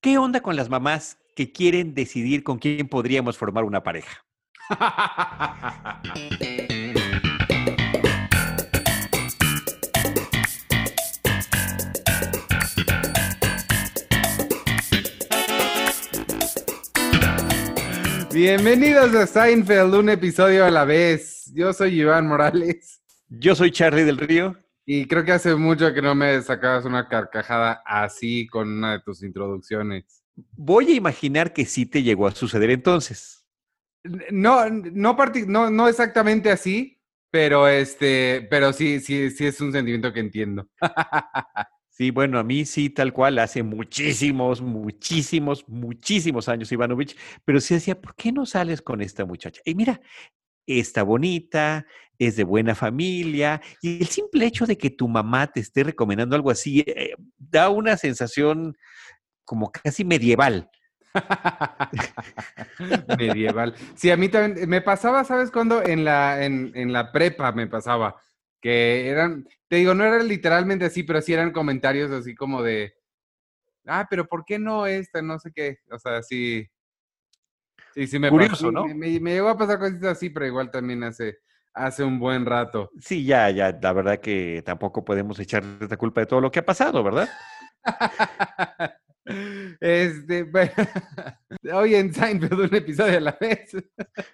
¿Qué onda con las mamás que quieren decidir con quién podríamos formar una pareja? Bienvenidos a Seinfeld, un episodio a la vez. Yo soy Iván Morales. Yo soy Charlie del Río. Y creo que hace mucho que no me sacabas una carcajada así con una de tus introducciones. Voy a imaginar que sí te llegó a suceder entonces. No, no, no, no exactamente así, pero este, pero sí, sí, sí es un sentimiento que entiendo. Sí, bueno, a mí sí, tal cual, hace muchísimos, muchísimos, muchísimos años, Ivanovich, pero sí decía, ¿por qué no sales con esta muchacha? Y mira, está bonita, es de buena familia, y el simple hecho de que tu mamá te esté recomendando algo así eh, da una sensación como casi medieval. medieval. Sí, a mí también me pasaba, ¿sabes cuándo? En la, en, en la prepa me pasaba que eran, te digo, no era literalmente así, pero sí eran comentarios así como de, ah, pero ¿por qué no esta? No sé qué, o sea, sí. Sí, sí me Curioso, ¿no? Me, llegó a pasar cositas así, pero igual también hace, hace un buen rato. Sí, ya, ya, la verdad que tampoco podemos echar esta culpa de todo lo que ha pasado, ¿verdad? Este, bueno, hoy en Seinfeld un episodio a la vez.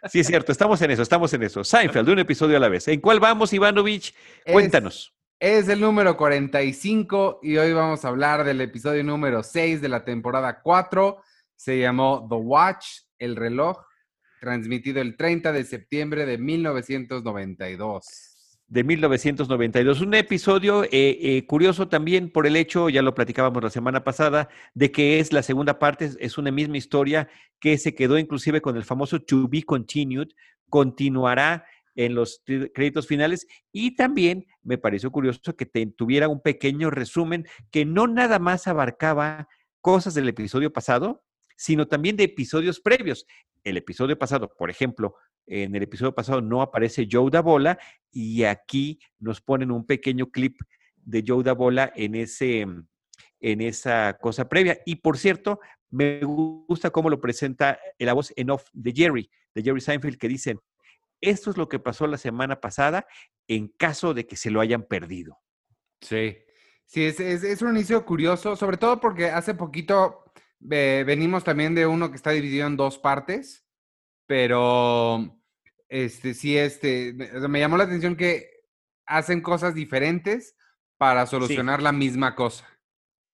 Sí, es cierto, estamos en eso, estamos en eso. Seinfeld, un episodio a la vez. ¿En cuál vamos, Ivanovich? Cuéntanos. Es, el número 45 y hoy vamos a hablar del episodio número 6 de la temporada 4. Se llamó The Watch, el reloj, transmitido el 30 de septiembre de 1992 de 1992. Un episodio eh, eh, curioso también por el hecho, ya lo platicábamos la semana pasada, de que es la segunda parte, es una misma historia que se quedó inclusive con el famoso To Be Continued, continuará en los créditos finales y también me pareció curioso que tuviera un pequeño resumen que no nada más abarcaba cosas del episodio pasado, sino también de episodios previos. El episodio pasado, por ejemplo, en el episodio pasado no aparece Joe Dabola y aquí nos ponen un pequeño clip de Joe Dabola en, ese, en esa cosa previa. Y por cierto, me gusta cómo lo presenta la voz en off de Jerry, de Jerry Seinfeld, que dicen, esto es lo que pasó la semana pasada en caso de que se lo hayan perdido. Sí, sí, es, es, un inicio curioso, sobre todo porque hace poquito eh, venimos también de uno que está dividido en dos partes pero este sí, este, me, llamó la atención que hacen cosas diferentes para solucionar la misma cosa.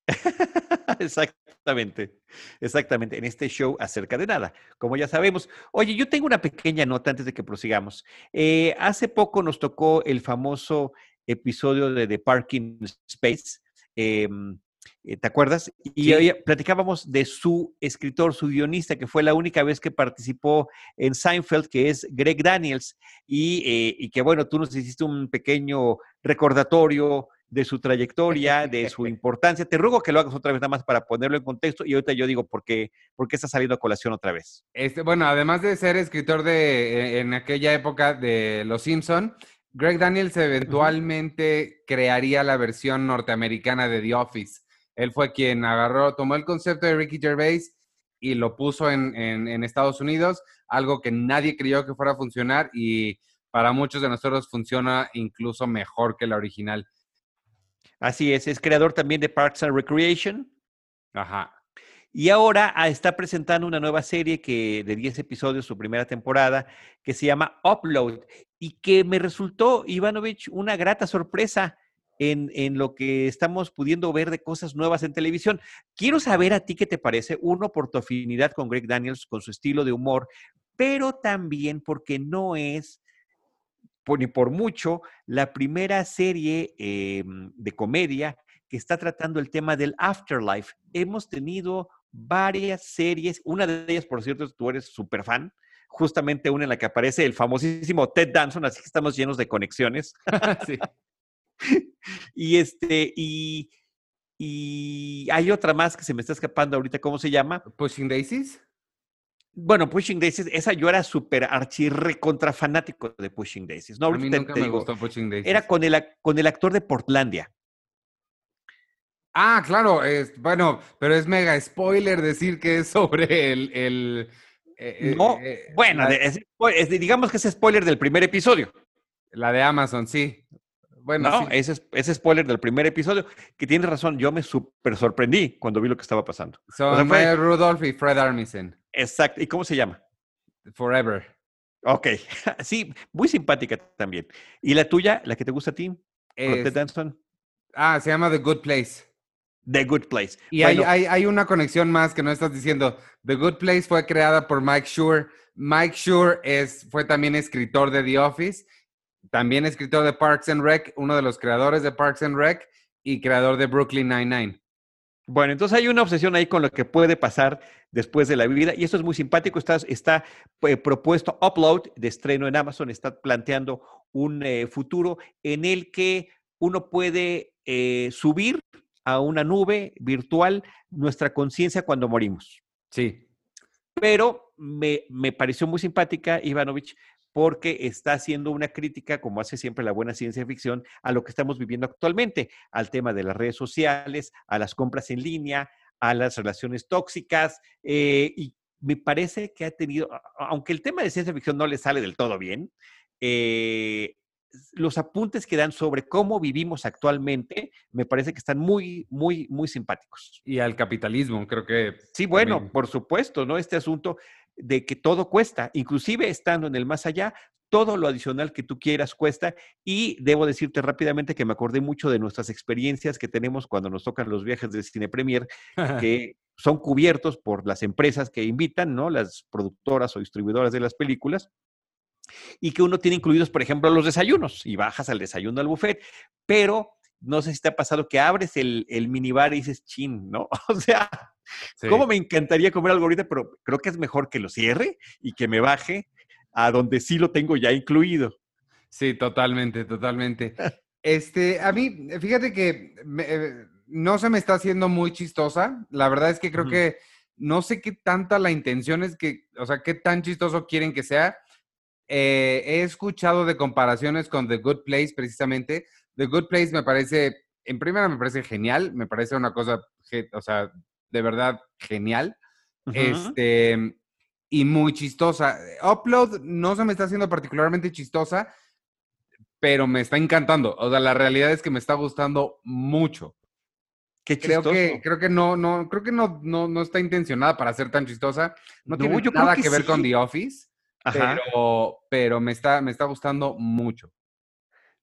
Exactamente, exactamente, en este show acerca de nada, como ya sabemos. Oye, yo tengo una pequeña nota antes de que prosigamos. Eh, hace poco nos tocó el famoso episodio de The Parking Space. Em, eh, ¿Te acuerdas? Y hoy platicábamos de su escritor, su guionista, que fue la única vez que participó en Seinfeld, que es Greg Daniels, y, eh, y que bueno, tú nos hiciste un pequeño recordatorio de su trayectoria, de su importancia. Te ruego que lo hagas otra vez nada más para ponerlo en contexto y ahorita yo digo por qué, por qué está saliendo a colación otra vez. Este, bueno, además de ser escritor de en aquella época de Los Simpson, Greg Daniels eventualmente crearía la versión norteamericana de The Office. Él fue quien agarró, tomó el concepto de Ricky Gervais y lo puso en, Estados Unidos, algo que nadie creyó que fuera a funcionar y para muchos de nosotros funciona incluso mejor que la original. Así es, es creador también de Parks and Recreation. Ajá. Y ahora ah, está presentando una nueva serie que de 10 episodios, su primera temporada, que se llama Upload y que me resultó, Ivanovich, una grata sorpresa en, lo que estamos pudiendo ver de cosas nuevas en televisión. Quiero saber a ti qué te parece, uno, por tu afinidad con Greg Daniels, con su estilo de humor, pero también porque no es ni por mucho la primera serie em, de comedia que está tratando el tema del afterlife. Hemos tenido varias series, una de ellas, por cierto, tú eres súper fan, justamente una en la que aparece el famosísimo Ted Danson, así que estamos llenos de conexiones. sí. y este, y, y hay otra más que se me está escapando ahorita, ¿cómo se llama? Pushing Daisies. Bueno, Pushing Daisies, esa yo era súper archirre contra fanático de Pushing Daisies. No, a mí nunca me gustó Pushing Daisies. Era con el, con el actor de Portlandia. Ah, claro, es, bueno, pero es mega spoiler decir que es sobre el... el eh, no, eh, bueno, digamos que es spoiler del primer episodio. La de Amazon, sí. Bueno, no, ese, ese spoiler del primer episodio, que tiene razón, yo me súper sorprendí cuando vi lo que estaba pasando. Son Rudolph y Fred Armisen. Exacto, ¿y cómo se llama? Forever. Ok, sí, muy simpática también. ¿Y la tuya, la que te gusta a ti? Es... Ah, se llama The Good Place. The Good Place. Y hay, hay, hay, una conexión más que no estás diciendo. The Good Place fue creada por Mike Schur. Mike Schur es, fue también escritor de The Office, también escritor de Parks and Rec, uno de los creadores de Parks and Rec y creador de Brooklyn Nine-Nine. Bueno, entonces hay una obsesión ahí con lo que puede pasar después de la vida y esto es muy simpático. Está, está eh, propuesto Upload de estreno en Amazon, está planteando un eh, futuro en el que uno puede eh, subir a una nube virtual nuestra conciencia cuando morimos. Sí. Pero me, me pareció muy simpática, Ivanovich, porque está haciendo una crítica, como hace siempre la buena ciencia ficción, a lo que estamos viviendo actualmente, al tema de las redes sociales, a las compras en línea, a las relaciones tóxicas, eh, y me parece que ha tenido, aunque el tema de ciencia ficción no le sale del todo bien, eh, los apuntes que dan sobre cómo vivimos actualmente me parece que están muy, muy, muy simpáticos. Y al capitalismo, creo que. Sí, bueno, por supuesto, ¿no? Este asunto de que todo cuesta, inclusive estando en el más allá, todo lo adicional que tú quieras cuesta. Y debo decirte rápidamente que me acordé mucho de nuestras experiencias que tenemos cuando nos tocan los viajes del Cine Premier, que son cubiertos por las empresas que invitan, ¿no? Las productoras o distribuidoras de las películas y que uno tiene incluidos, por ejemplo, los desayunos y bajas al desayuno al buffet, pero no sé si te ha pasado que abres el, el minibar y dices, chin, ¿no? O sea, ¿cómo me encantaría comer algo ahorita? Pero creo que es mejor que lo cierre y que me baje a donde sí lo tengo ya incluido. Sí, totalmente, totalmente. Este, a mí, fíjate que eh, no se me está haciendo muy chistosa. La verdad es que creo que no sé qué tanta la intención es que, o sea, qué tan chistoso quieren que sea. Eh, he escuchado de comparaciones con The Good Place precisamente. The Good Place me parece, en primera me parece genial, me parece una cosa, o sea, de verdad genial. Este, y muy chistosa. Upload no se me está haciendo particularmente chistosa, pero me está encantando. O sea, la realidad es que me está gustando mucho. Qué chistoso. Creo que, creo que no, no, creo que no, no, no está intencionada para ser tan chistosa. No, tiene nada que, ver con The Office. Pero, pero me, está, me está gustando mucho.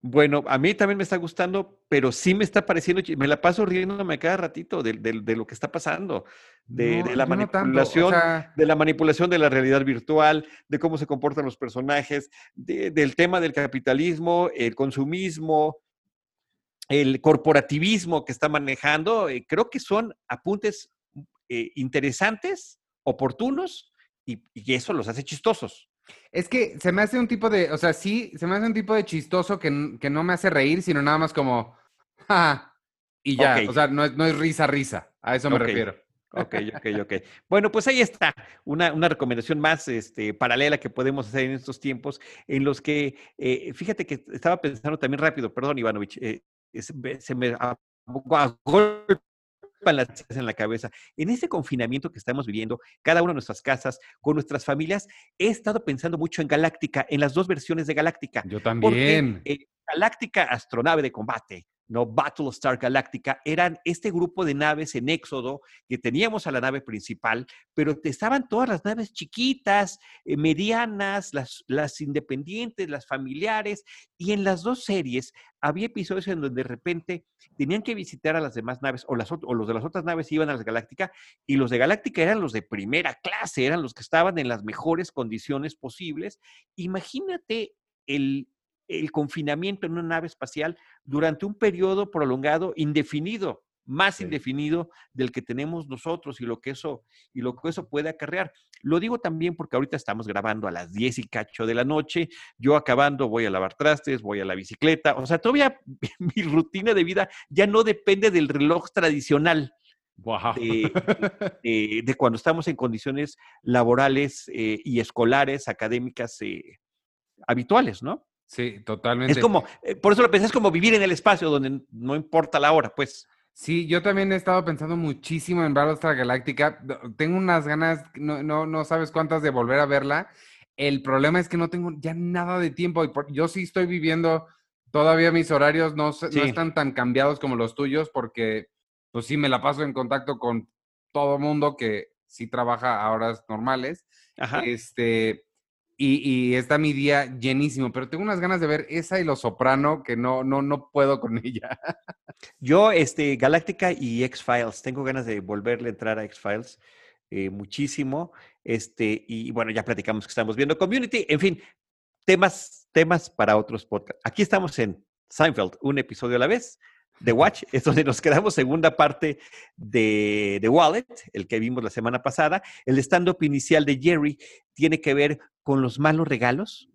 Bueno, a mí también me está gustando, pero sí me está pareciendo, me la paso riéndome cada ratito de, lo que está pasando, de, la manipulación, de la manipulación de la realidad virtual, de cómo se comportan los personajes, del tema del capitalismo, el consumismo, el corporativismo que está manejando. Eh, creo que son apuntes eh, interesantes, oportunos, y, y eso los hace chistosos. Es que se me hace un tipo de, o sea, sí, se me hace un tipo de chistoso que, no me hace reír, sino nada más como, ja, y ya, o sea, no es, no es risa, risa, a eso me refiero. Ok, ok, ok. Bueno, pues ahí está, una, una, recomendación más este, paralela que podemos hacer en estos tiempos en los que, eh, fíjate que estaba pensando también rápido, perdón, Ivanovich, eh, se me en la cabeza. En este confinamiento que estamos viviendo, cada una de nuestras casas, con nuestras familias, he estado pensando mucho en Galáctica, en las dos versiones de Galáctica. Yo también. Eh, Galáctica, astronave de combate, ¿no? Battlestar Galactica, eran este grupo de naves en Éxodo que teníamos a la nave principal, pero estaban todas las naves chiquitas, eh, medianas, las, las independientes, las familiares, y en las dos series había episodios en donde de repente tenían que visitar a las demás naves o, las, los de las otras naves iban a las Galáctica y los de Galáctica eran los de primera clase, eran los que estaban en las mejores condiciones posibles. Imagínate el, el confinamiento en una nave espacial durante un periodo prolongado, indefinido, más indefinido del que tenemos nosotros y lo que eso y lo que eso puede acarrear. Lo digo también porque ahorita estamos grabando a las 10 y cacho de la noche, yo acabando voy a lavar trastes, voy a la bicicleta, o sea, todavía mi rutina de vida ya no depende del reloj tradicional. De, cuando estamos en condiciones laborales eh, y escolares, académicas eh, habituales, ¿no? Sí, totalmente. Es como, eh, por eso lo pensé, es como vivir en el espacio donde no importa la hora, pues. Sí, yo también he estado pensando muchísimo en Battlestar Galactica. Tengo unas ganas, no, no, no sabes cuántas de volver a verla. El problema es que no tengo ya nada de tiempo. Yo sí estoy viviendo, todavía mis horarios no, no están tan cambiados como los tuyos porque pues sí me la paso en contacto con todo mundo que sí trabaja a horas normales. Ajá. Este, y, está mi día llenísimo, pero tengo unas ganas de ver esa y Los Soprano que no, no, no puedo con ella. Yo, este, Galáctica y X-Files, tengo ganas de volverle a entrar a X-Files eh, muchísimo. Este, y bueno, ya platicamos que estamos viendo Community. En fin, temas, temas para otros podcasts. Aquí estamos en Seinfeld, un episodio a la vez. The Watch, es donde nos quedamos, segunda parte de The Wallet, el que vimos la semana pasada. El stand-up inicial de Jerry tiene que ver con los malos regalos,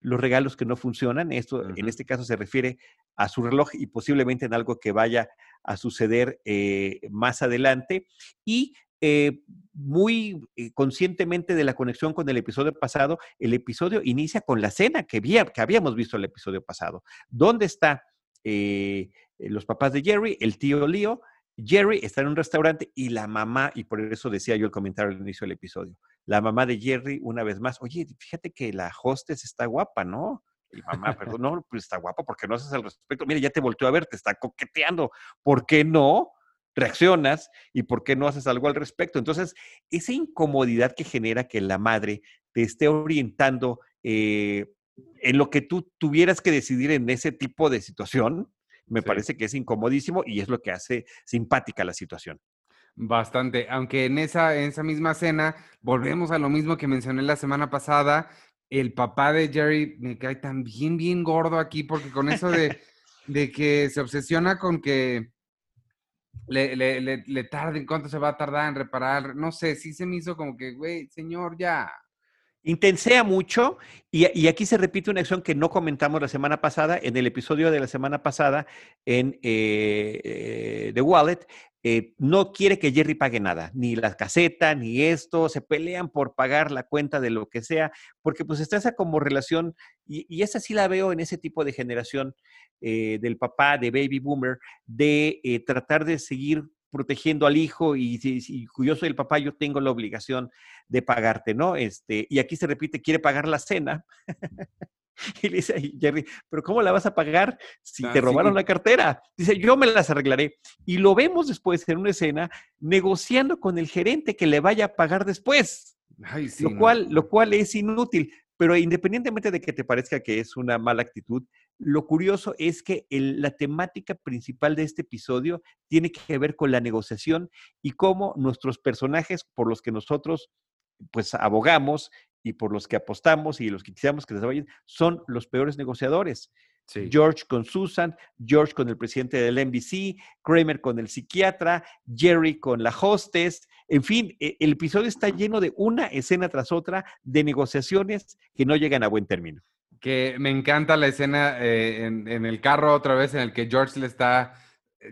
los regalos que no funcionan. Esto en este caso se refiere a su reloj y posiblemente en algo que vaya a suceder eh, más adelante. Y eh, muy eh, conscientemente de la conexión con el episodio pasado, el episodio inicia con la cena que, que habíamos visto el episodio pasado. ¿Dónde está eh, los papás de Jerry, el tío Leo. Jerry está en un restaurante y la mamá, y por eso decía yo el comentario al inicio del episodio, la mamá de Jerry una vez más, oye, fíjate que la hostess está guapa, ¿no? Y mamá, perdón, no, pues está guapa, porque no haces al respecto? Mira, ya te volteó a ver, te está coqueteando. ¿Por qué no? reaccionas y por qué no haces algo al respecto. Entonces, esa incomodidad que genera que la madre te esté orientando eh, en lo que tú tuvieras que decidir en ese tipo de situación, me parece que es incomodísimo y es lo que hace simpática la situación. Bastante, aunque en esa, en esa misma cena volvemos a lo mismo que mencioné la semana pasada, el papá de Jerry me cae tan bien, bien gordo aquí, porque con eso de, de que se obsesiona con que le, le, le, le cuánto se va a tardar en reparar, no sé, sí se me hizo como que, güey, señor, ya, Intensea mucho y, aquí se repite una acción que no comentamos la semana pasada, en el episodio de la semana pasada en eh, eh, The Wallet, eh, no quiere que Jerry pague nada, ni la caseta, ni esto, se pelean por pagar la cuenta de lo que sea, porque pues está esa como relación, y, esa sí la veo en ese tipo de generación del papá, de baby boomer, de tratar de seguir protegiendo al hijo y si, yo soy el papá, yo tengo la obligación de pagarte, ¿no? Este, y aquí se repite, quiere pagar la cena. y le dice a Jerry, pero ¿cómo la vas a pagar si ah, te robaron la cartera? Dice, yo me las arreglaré. Y lo vemos después en una escena negociando con el gerente que le vaya a pagar después. lo, cual, lo cual es inútil. Pero independientemente de que te parezca que es una mala actitud, lo curioso es que la temática principal de este episodio tiene que ver con la negociación y cómo nuestros personajes por los que nosotros pues abogamos y por los que apostamos y los que quisiéramos que les vayan, son los peores negociadores. George con Susan, George con el presidente del NBC, Kramer con el psiquiatra, Jerry con la hostess. En fin, e, el episodio está lleno de una escena tras otra de negociaciones que no llegan a buen término. Que me encanta la escena eh, en, en, el carro otra vez en el que George le está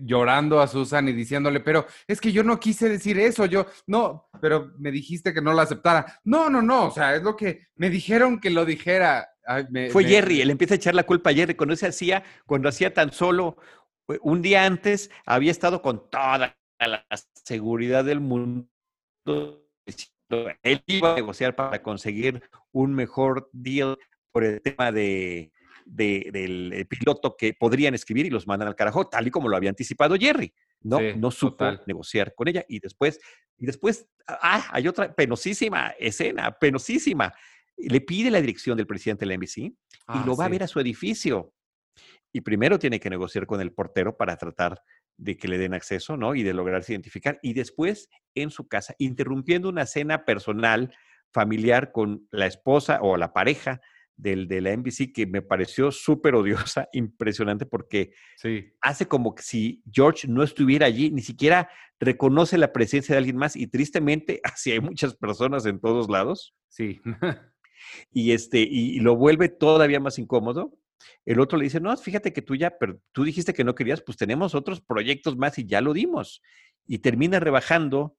llorando a Susan y diciéndole, pero es que yo no quise decir eso, yo no, pero me dijiste que no lo aceptara. No, no, no, o sea, es lo que me dijeron que lo dijera. Fue Jerry, él empieza a echar la culpa a Jerry cuando se hacía, cuando hacía tan solo eh, un día antes, había estado con toda la seguridad del mundo. Él iba a negociar para conseguir un mejor deal por el tema de, del piloto que podrían escribir y los mandan al carajo, tal y como lo había anticipado Jerry. No, no supo negociar con ella. Y después, y después, ah, hay otra penosísima escena, penosísima le pide la dirección del presidente de la NBC y ah, lo va a ver a su edificio. Y primero tiene que negociar con el portero para tratar de que le den acceso, ¿no? Y de lograrse identificar. Y después en su casa, interrumpiendo una cena personal, familiar con la esposa o la pareja del, de la NBC, que me pareció súper odiosa, impresionante, porque hace como que si George no estuviera allí, ni siquiera reconoce la presencia de alguien más. Y tristemente, así hay muchas personas en todos lados. Sí. y, este, y, lo vuelve todavía más incómodo. El otro le dice, no, fíjate que tú ya, pero tú dijiste que no querías, pues tenemos otros proyectos más y ya lo dimos. Y termina rebajando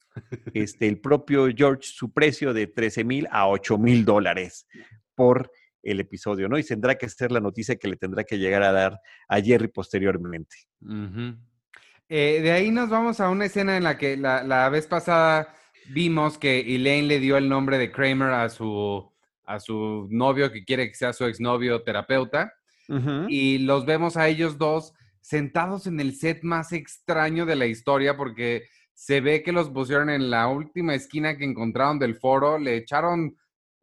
este, el propio George su precio de 13 mil a 8 mil dólares por el episodio, ¿no? Y tendrá que ser la noticia que le tendrá que llegar a dar a Jerry posteriormente. Eh, de ahí nos vamos a una escena en la que la, vez pasada vimos que Elaine le dio el nombre de Kramer a su, a su novio que quiere que sea su exnovio terapeuta. Y los vemos a ellos dos sentados en el set más extraño de la historia porque se ve que los pusieron en la última esquina que encontraron del foro, le echaron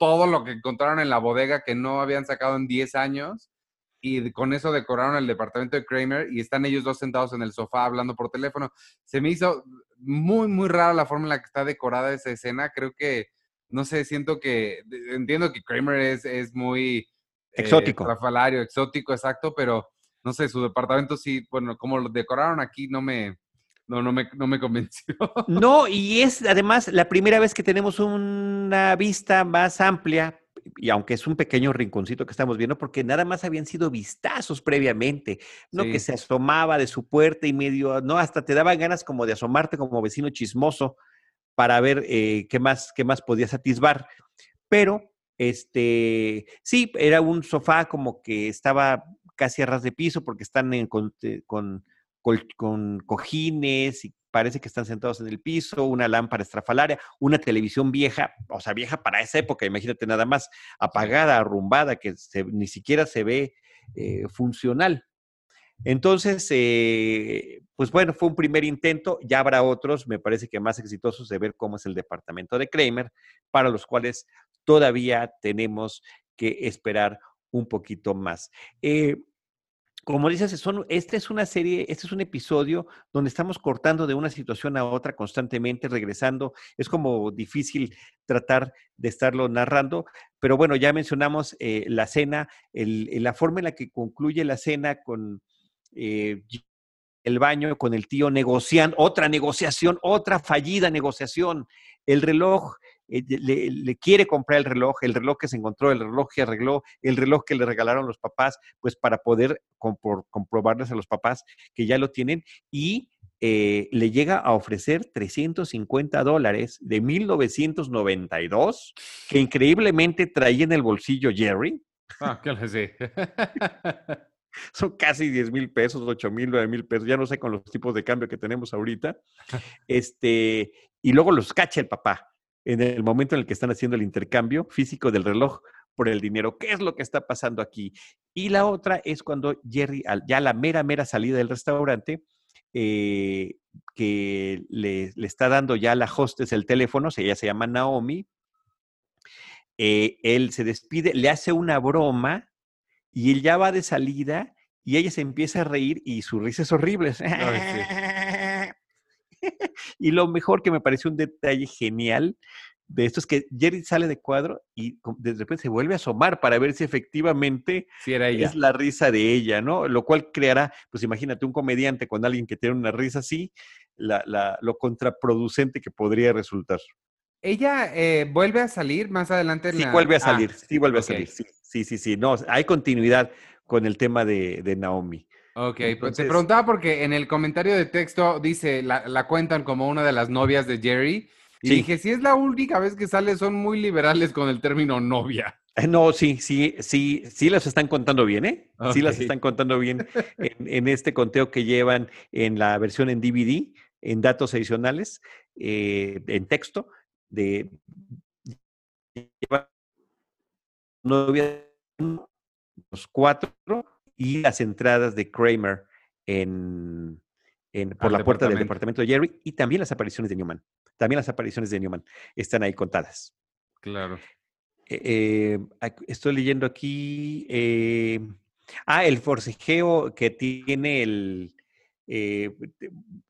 todo lo que encontraron en la bodega que no habían sacado en 10 años y con eso decoraron el departamento de Kramer y están ellos dos sentados en el sofá hablando por teléfono. Se me hizo muy, muy rara la forma en la que está decorada esa escena. Creo que, no sé, siento que, entiendo que Kramer es, es muy... Eh, exótico. exótico, exacto, pero no sé, su departamento sí, bueno, como lo decoraron aquí no me, no, no me, no me convenció. No, y es además la primera vez que tenemos una vista más amplia, y aunque es un pequeño rinconcito que estamos viendo, porque nada más habían sido vistazos previamente, ¿no? Que se asomaba de su puerta y medio, no, hasta te daban ganas como de asomarte como vecino chismoso para ver eh, qué, más, qué más podías atisbar. Pero, este, sí, era un sofá como que estaba casi a ras de piso porque están en, con con cojines y parece que están sentados en el piso, una lámpara estrafalaria, una televisión vieja, o sea, vieja para esa época, imagínate nada más, apagada, arrumbada, que ni siquiera se ve eh, funcional. Entonces, eh, pues bueno, fue un primer intento, ya habrá otros, me parece que más exitosos de ver cómo es el departamento de Kramer, para los cuales todavía tenemos que esperar un poquito más. Eh, como dices, son, esta es una serie, este es un episodio donde estamos cortando de una situación a otra constantemente, regresando. Es como difícil tratar de estarlo narrando, pero bueno, ya mencionamos eh, la cena, la forma en la que concluye la cena con eh, el baño, con el tío negociando, otra negociación, otra fallida negociación, el reloj eh, le, quiere comprar el reloj, el reloj que se encontró, el reloj que arregló, el reloj que le regalaron los papás, pues para poder comprobarles a los papás que ya lo tienen y eh, le llega a ofrecer 350 dólares de 1992, que increíblemente traía en el bolsillo Jerry. Ah, ¿qué le sé? Son casi 10 mil pesos, 8 mil, 9 mil pesos, ya no sé con los tipos de cambio que tenemos ahorita. Este, y luego los cacha el papá en el momento en el que están haciendo el intercambio físico del reloj por el dinero. ¿Qué es lo que está pasando aquí? Y la otra es cuando Jerry, ya la mera, mera salida del restaurante, eh, que le, está dando ya a la hostess el teléfono, ella se llama Naomi, eh, él se despide, le hace una broma y él ya va de salida y ella se empieza a reír y su risa es horrible. y lo mejor que me pareció un detalle genial de esto es que Jerry sale de cuadro y de repente se vuelve a asomar para ver si efectivamente es la risa de ella, ¿no? Lo cual creará, pues imagínate, un comediante con alguien que tiene una risa así, la, lo contraproducente que podría resultar. Ella eh, vuelve a salir más adelante. sí, vuelve a ah, salir, sí, vuelve a salir, sí, sí, sí, no, hay continuidad con el tema de, de Naomi. Ok, pues te preguntaba porque en el comentario de texto dice, la, cuentan como una de las novias de Jerry. Y dije, si es la única vez que sale, son muy liberales con el término novia. Eh, no, sí, sí, sí, sí las están contando bien, ¿eh? Sí las están contando bien en, este conteo que llevan en la versión en DVD, en datos adicionales, eh, en texto, de novia los cuatro y las entradas de Kramer en, por la puerta del departamento de Jerry y también las apariciones de Newman. También las apariciones de Newman están ahí contadas. Claro. Eh, eh, estoy leyendo aquí. Eh, ah, el forcejeo que tiene el.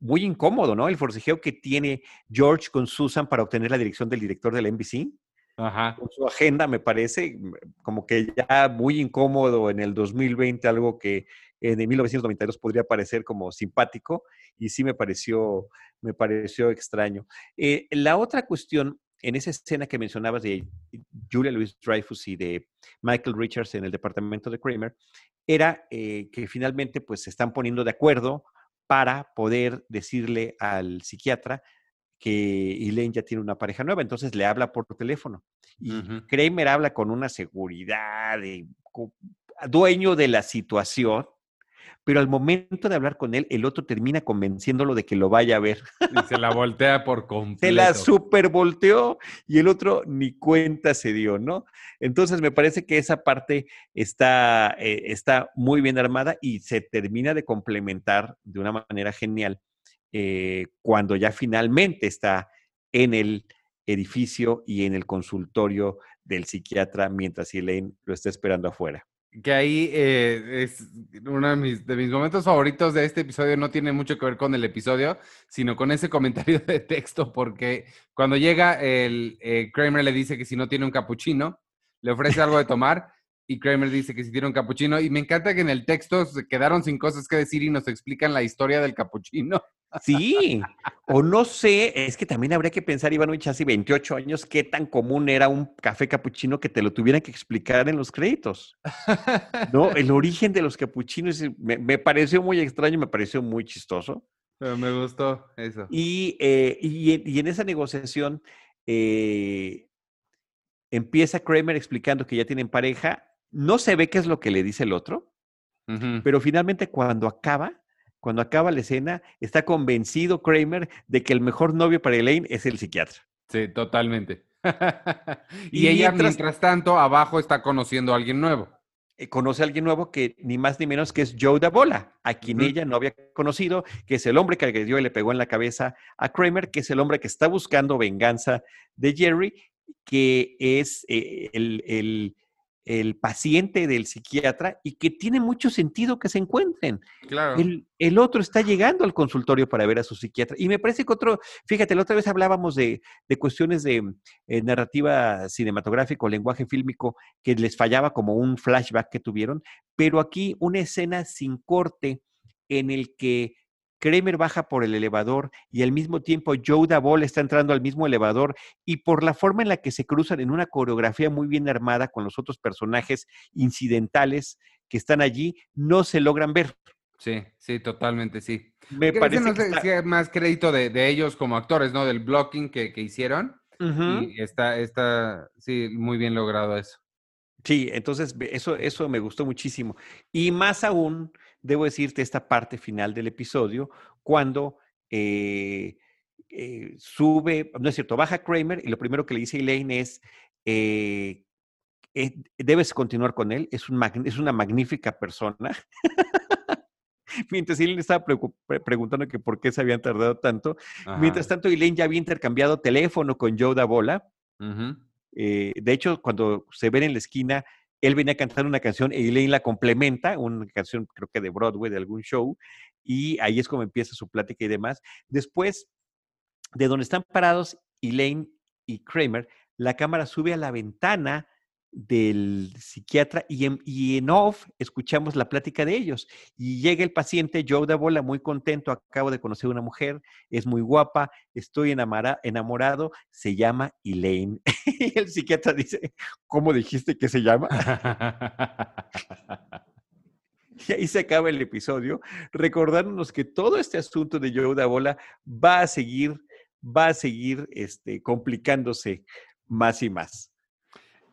muy incómodo, ¿no? El forcejeo que tiene George con Susan para obtener la dirección del director de la NBC. Ajá. con su agenda, me parece, como que ya muy incómodo en el 2020, algo que en 1992 podría parecer como simpático, y sí me pareció, me pareció extraño. Eh, la otra cuestión, en esa escena que mencionabas de Julia Louis Dreyfus y de Michael Richards en el departamento de Kramer, era eh, que finalmente pues se están poniendo de acuerdo para poder decirle al psiquiatra que Elaine ya tiene una pareja nueva, entonces le habla por teléfono. Y Kramer habla con una seguridad, de, dueño de la situación, pero al momento de hablar con él, el otro termina convenciéndolo de que lo vaya a ver. Y se la voltea por completo. Se la super volteó y el otro ni cuenta se dio, ¿no? Entonces me parece que esa parte está, eh, está muy bien armada y se termina de complementar de una manera genial eh, cuando ya finalmente está en el edificio y en el consultorio del psiquiatra mientras Elaine lo está esperando afuera que ahí eh, es uno de mis, momentos favoritos de este episodio. No tiene mucho que ver con el episodio, sino con ese comentario de texto, porque cuando llega, el eh, Kramer le dice que si no tiene un capuchino, le ofrece algo de tomar. Y Kramer dice que si tiene un capuchino. Y me encanta que en el texto se quedaron sin cosas que decir y nos explican la historia del capuchino. Sí, o no sé, es que también habría que pensar, Ivanovich, hace 28 años, qué tan común era un café capuchino que te lo tuvieran que explicar en los créditos. No, el origen de los capuchinos me, pareció muy extraño, me pareció muy chistoso. Pero me gustó eso. Y, eh, y, en esa negociación eh, empieza Kramer explicando que ya tienen pareja, no se ve qué es lo que le dice el otro, pero finalmente cuando acaba, cuando acaba la escena, está convencido Kramer de que el mejor novio para Elaine es el psiquiatra. Sí, totalmente. y, ella, mientras, tanto, abajo está conociendo a alguien nuevo. Eh, conoce a alguien nuevo que ni más ni menos que es Joe Dabola, a quien ella no había conocido, que es el hombre que agredió y le pegó en la cabeza a Kramer, que es el hombre que está buscando venganza de Jerry, que es eh, el el paciente del psiquiatra y que tiene mucho sentido que se encuentren. Claro. El, otro está llegando al consultorio para ver a su psiquiatra. Y me parece que otro, fíjate, la otra vez hablábamos de, cuestiones de eh, narrativa cinematográfica o lenguaje fílmico que les fallaba como un flashback que tuvieron, pero aquí una escena sin corte en el que Kramer baja por el elevador y al mismo tiempo Joe Davol está entrando al mismo elevador y por la forma en la que se cruzan en una coreografía muy bien armada con los otros personajes incidentales que están allí, no se logran ver. Sí, sí, totalmente, sí. Me parece que, más crédito de, ellos como actores, ¿no? Del blocking que, hicieron. Y está, está, sí, muy bien logrado eso. Sí, entonces eso, eso me gustó muchísimo. Y más aún, debo decirte esta parte final del episodio, cuando eh, eh, sube, no es cierto, baja Kramer y lo primero que le dice Elaine es, eh, debes continuar con él, es, un es una magnífica persona. Mientras Elaine estaba preguntando que por qué se habían tardado tanto. Mientras tanto, Elaine ya había intercambiado teléfono con Joe Dabola. Eh, de hecho, cuando se ven en la esquina, él venía a cantar una canción Elaine la complementa, una canción creo que de Broadway, de algún show, y ahí es como empieza su plática y demás. Después, de donde están parados Elaine y Kramer, la cámara sube a la ventana del psiquiatra y en, y en, off escuchamos la plática de ellos. Y llega el paciente, Joe Dabola, muy contento, acabo de conocer a una mujer, es muy guapa, estoy enamorado, se llama Elaine. y el psiquiatra dice, ¿cómo dijiste que se llama? y ahí se acaba el episodio, recordándonos que todo este asunto de Joe Dabola va a seguir, va a seguir este, complicándose más y más.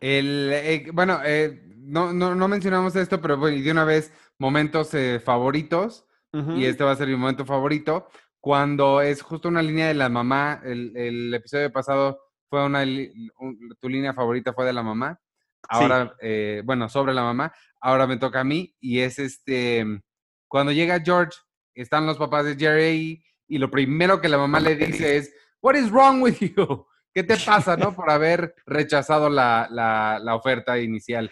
El, eh, bueno, eh, no, no, no, mencionamos esto, pero bueno, de una vez, momentos eh, favoritos, y este va a ser mi momento favorito, cuando es justo una línea de la mamá, el, el episodio pasado fue una, tu línea favorita fue de la mamá, ahora, bueno, sobre la mamá, ahora me toca a mí, y es este, cuando llega George, están los papás de Jerry, y lo primero que la mamá le dice es, What is wrong with you? ¿Qué te pasa, no? Por haber rechazado la, la, oferta inicial.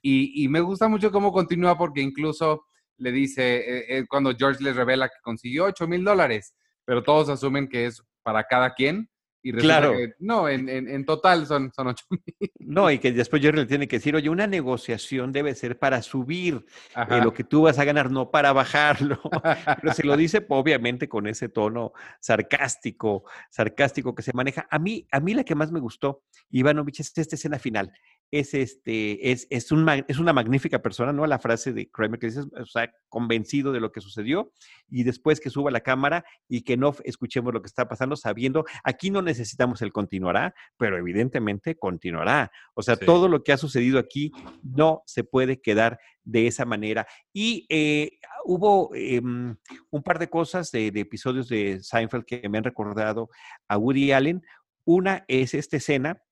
Y, y, me gusta mucho cómo continúa porque incluso le dice, eh, eh, cuando George les revela que consiguió 8 mil dólares, pero todos asumen que es para cada quien. Y claro. no, en, en, total son, son 8 mil. No, y que después Jerry le tiene que decir, oye, una negociación debe ser para subir eh, lo que tú vas a ganar, no para bajarlo. Pero se lo dice obviamente con ese tono sarcástico, sarcástico que se maneja. A mí, a mí la que más me gustó, Ivanovich, es esta escena final, es, este, es, es, un, es una magnífica persona, ¿no? La frase de Kramer que dice, o sea, convencido de lo que sucedió y después que suba la cámara y que no escuchemos lo que está pasando, sabiendo, aquí no necesitamos el continuará, pero evidentemente continuará. O sea, todo lo que ha sucedido aquí no se puede quedar de esa manera. Y eh, hubo em, un par de cosas de, de episodios de Seinfeld que me han recordado a Woody Allen. Una es esta escena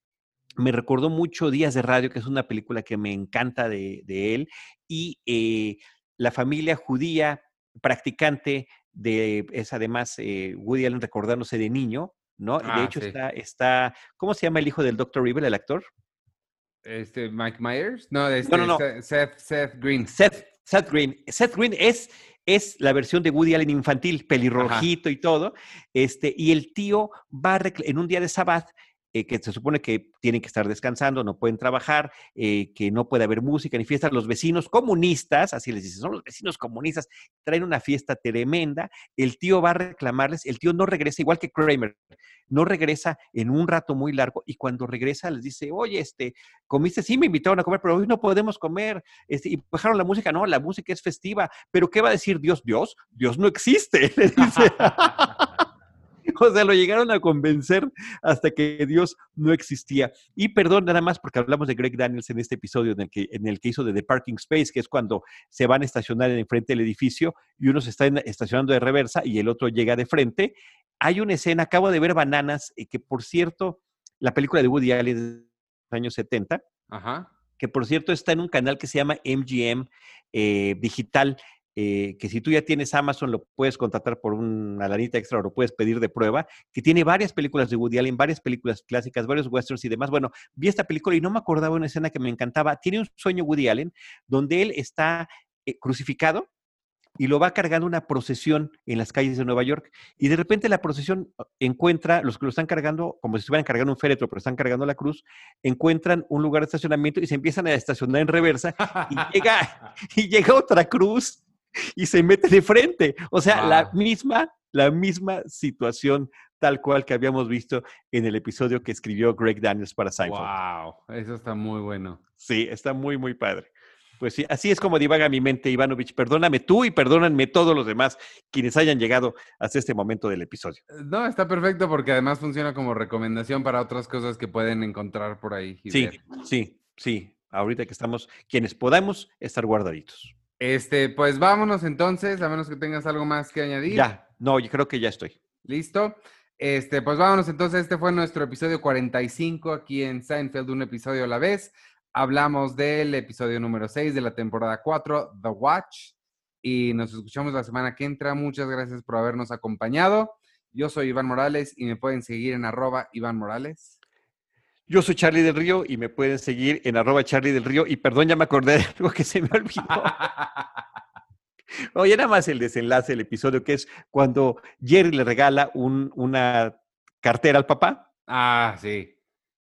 me recordó mucho Días de Radio, que es una película que me encanta de, él, y eh, la familia judía practicante de, es además eh, Woody Allen recordándose de niño, ¿no? de ah, hecho está, está, ¿cómo se llama el hijo del Dr. Rivel, el actor? Este, Mike Myers? No, este, no, no, Seth, Seth, Green. Seth, Seth Green. Seth Green es, es la versión de Woody Allen infantil, pelirrojito y todo. Este, y el tío va en un día de Sabbath eh, que se supone que tienen que estar descansando, no pueden trabajar, eh, que no puede haber música ni fiestas. Los vecinos comunistas, así les dicen, son los vecinos comunistas, traen una fiesta tremenda. El tío va a reclamarles, el tío no regresa, igual que Kramer, no regresa en un rato muy largo y cuando regresa les dice, oye, este, comiste, sí me invitaron a comer, pero hoy no podemos comer. Este, y bajaron la música, no, la música es festiva, pero ¿qué va a decir Dios? Dios, Dios no existe, le dice. O sea, lo llegaron a convencer hasta que Dios no existía. Y perdón, nada más porque hablamos de Greg Daniels en este episodio en el que, en el que hizo de The Parking Space, que es cuando se van a estacionar en frente del edificio y uno se está estacionando de reversa y el otro llega de frente. Hay una escena, acabo de ver Bananas, eh, que por cierto, la película de Woody Allen de los años 70, que por cierto está en un canal que se llama MGM eh, Digital, eh, que si tú ya tienes Amazon lo puedes contratar por una lanita extra o lo puedes pedir de prueba, que tiene varias películas de Woody Allen, varias películas clásicas, varios westerns y demás. Bueno, vi esta película y no me acordaba una escena que me encantaba. Tiene un sueño Woody Allen donde él está eh, crucificado y lo va cargando una procesión en las calles de Nueva York. Y de repente la procesión uh, encuentra, los que lo están cargando, como si estuvieran cargando un féretro, pero están cargando la cruz, encuentran un lugar de estacionamiento y se empiezan a estacionar en reversa y llega, y llega otra cruz y se mete de frente. O sea, la misma, la misma situación tal cual que habíamos visto en el episodio que escribió Greg Daniels para Seinfeld. Wow, eso está muy bueno. Sí, está muy, muy padre. Pues sí, así es como divaga mi mente, Ivanovich. Perdóname tú y perdóname todos los demás quienes hayan llegado hasta este momento del episodio. Eh, no, está perfecto porque además funciona como recomendación para otras cosas que pueden encontrar por ahí. sí, sí, sí. Ahorita que estamos, quienes podamos estar guardaditos. Este, pues vámonos entonces, a menos que tengas algo más que añadir. Ya, no, yo creo que ya estoy. Listo. Este, pues vámonos entonces, este fue nuestro episodio 45 aquí en Seinfeld, un episodio a la vez. Hablamos del episodio número 6 de la temporada 4, The Watch, y nos escuchamos la semana que entra. Muchas gracias por habernos acompañado. Yo soy Iván Morales y me pueden seguir en arroba Iván Morales. Yo soy Charlie del Río y me pueden seguir en arroba Charlie del Río. Y perdón, ya me acordé de algo que se me olvidó. Oye, nada más el desenlace del episodio, que es cuando Jerry le regala una cartera al papá. Ah, sí.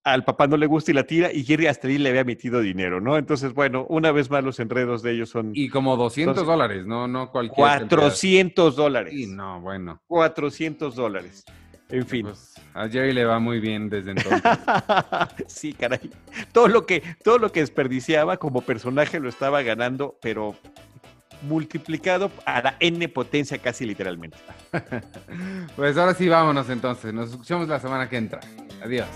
Al papá no le gusta y la tira, y Jerry hasta ahí le había metido dinero, ¿no? Entonces, bueno, una vez más los enredos de ellos son... Y como 200 dólares, ¿no? No cualquier... 400 dólares. Y no, bueno. 400 dólares. En fin. Pues, a Jerry le va muy bien desde entonces. sí, caray. Todo lo que, todo lo que desperdiciaba como personaje lo estaba ganando, pero multiplicado a la n potencia casi literalmente. pues ahora sí vámonos entonces. Nos escuchamos la semana que entra. Adiós.